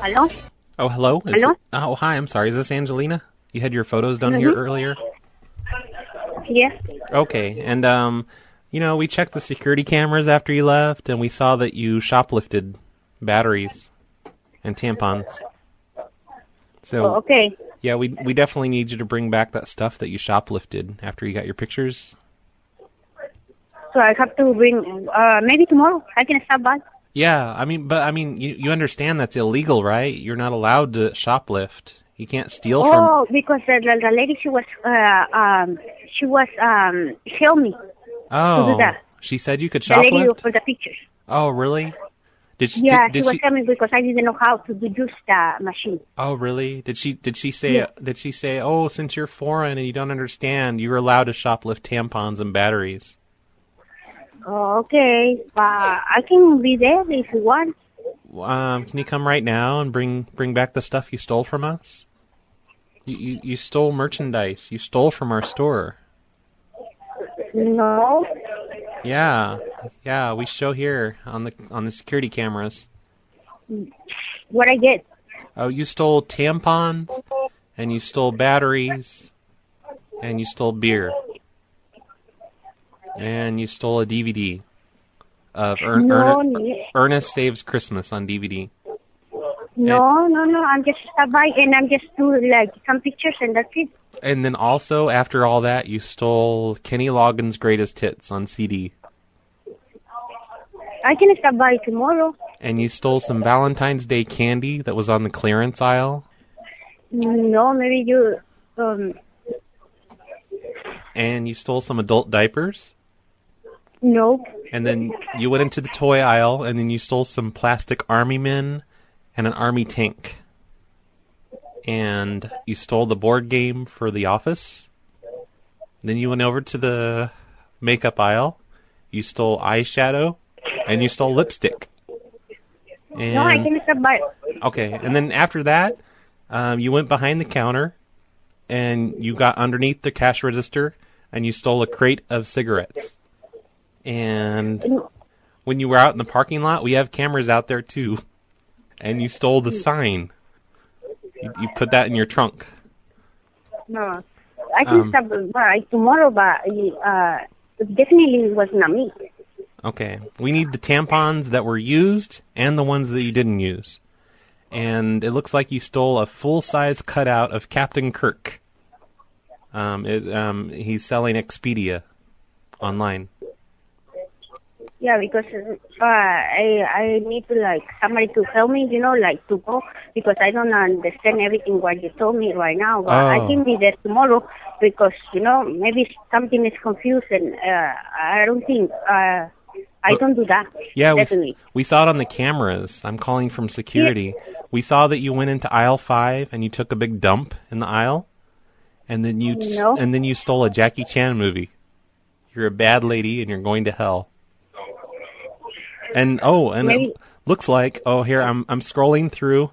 Hello? Oh, hello. Is Hello? it- oh, hi. I'm sorry. Is this Angelina? You had your photos done here Mhm. earlier. Yes. Okay, and um, you know, we checked the security cameras after you left, and we saw that you shoplifted batteries and tampons. So Oh, okay. yeah, we we definitely need you to bring back that stuff that you shoplifted after you got your pictures. So I have to bring, uh, maybe tomorrow I can stop by. Yeah, I mean, but I mean, you you understand that's illegal, right? You're not allowed to shoplift. You can't steal from. Oh, because the, the, the lady, she was, uh, um, she was, um, me. Oh, she said you could The lady shoplift. for the pictures. Oh, really? Did she? Yeah, did, she was she? telling me because I didn't know how to do- use the machine. Oh, really? Did she? Did she say? Yeah. Did she say? Oh, since you're foreign and you don't understand, you're allowed to shoplift tampons and batteries. Oh, okay. But I can be there if you want. Um, can you come right now and bring bring back the stuff you stole from us? You you, you stole merchandise. You stole from our store. No. Yeah, yeah. We show here on the on the security cameras. What I get? Oh, you stole tampons, and you stole batteries, and you stole beer, and you stole a DVD of Ern- No, no. Ernest Saves Christmas on DVD. No, no, no. I'm just stop by and I'm just do like some pictures and that's it. And then also, after all that, you stole Kenny Loggins' Greatest Hits on CD, I can stop by tomorrow. and you stole some Valentine's Day candy that was on the clearance aisle, No, maybe you. Um, and you stole some adult diapers. No. And then you went into the toy aisle, and then you stole some plastic army men and an army tank. And you stole the board game for the office. Then you went over to the makeup aisle. You stole eyeshadow, and you stole lipstick. And, No, I can stop by. Okay, and then after that, um, you went behind the counter, and you got underneath the cash register, and you stole a crate of cigarettes. And when you were out in the parking lot, we have cameras out there too, and you stole the sign. You, you put that in your trunk. No, I can Um, stop by tomorrow, but uh, definitely it was not me. Okay, we need the tampons that were used and the ones that you didn't use. And it looks like you stole a full-size cutout of Captain Kirk. Um, it, um, he's selling Expedia online. Yeah, because uh, I I need to like somebody to help me, you know, like to go because I don't understand everything what you told me right now. But I Oh. can be there tomorrow because you know maybe something is confused and uh, I don't think uh, I don't do that. Yeah, we, definitely. we saw it on the cameras. I'm calling from security. We saw that you went into aisle five and you took a big dump in the aisle, and then you No. and then you stole a Jackie Chan movie. You're a bad lady and you're going to hell. And oh, and Maybe- it looks like oh here I'm I'm scrolling through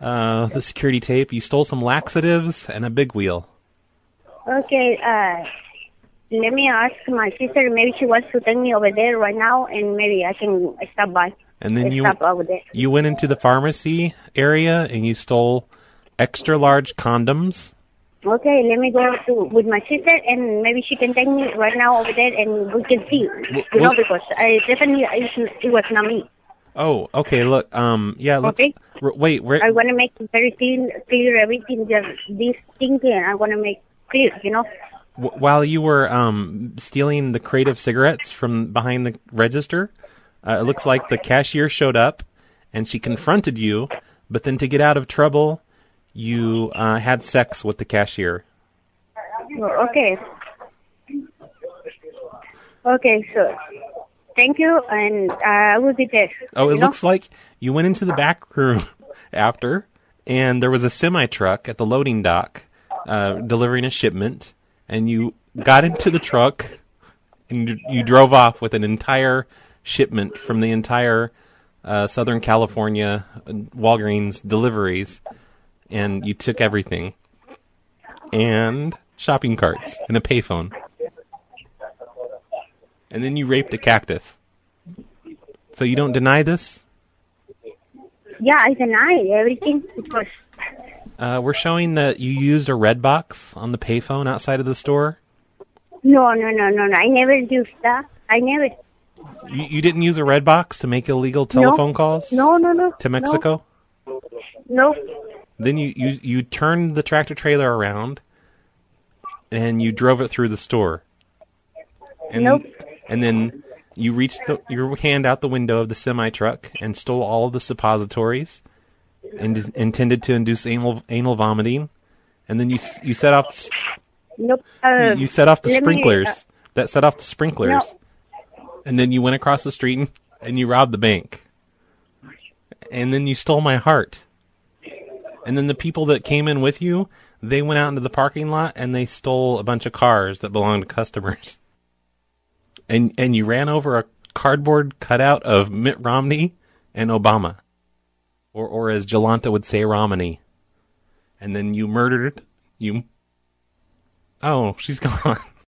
uh, the security tape. You stole some laxatives and a big wheel. Okay, uh, let me ask my sister. Maybe she wants to take me over there right now, and maybe I can stop by. And then you stop over there. you went into the pharmacy area and you stole extra large condoms. Okay, let me go to with my sister, and maybe she can take me right now over there, and we can see. You know, because I definitely it, was not me. Oh, okay. Look, um, yeah. Let's Okay. r- wait. Where, I want to make very clear, clear everything. Just this thing, and I want to make clear. You know. w- while you were um stealing the crate of cigarettes from behind the register, uh, it looks like the cashier showed up and she confronted you. But then to get out of trouble, you uh, had sex with the cashier. Okay. Okay, so thank you, and uh, I will be there. Oh, it you know? looks like you went into the back room after, and there was a semi truck at the loading dock uh, delivering a shipment, and you got into the truck and you- you drove off with an entire shipment from the entire uh, Southern California uh, Walgreens deliveries, and you took everything and shopping carts and a payphone. And then you raped a cactus. So you don't deny this? Yeah, I deny everything because Uh, we're showing that you used a red box on the payphone outside of the store. no, no, no, no, no. I never used that. I never. You, you didn't use a red box to make illegal telephone calls No, no, no. to Mexico. No. no. Then you, you you turned the tractor trailer around, and you drove it through the store. And Nope. and then you reached the, your hand out the window of the semi truck and stole all of the suppositories, and intended to induce anal anal vomiting. And then you you set off s- Nope. Uh, you set off the let me, sprinklers uh, that set off the sprinklers, and then you went across the street and, and you robbed the bank, and then you stole my heart. And then the people that came in with you, they went out into the parking lot and they stole a bunch of cars that belonged to customers. And and you ran over a cardboard cutout of Mitt Romney and Obama, or or as Jolanta would say, Romney. And then you murdered you. Oh, she's gone.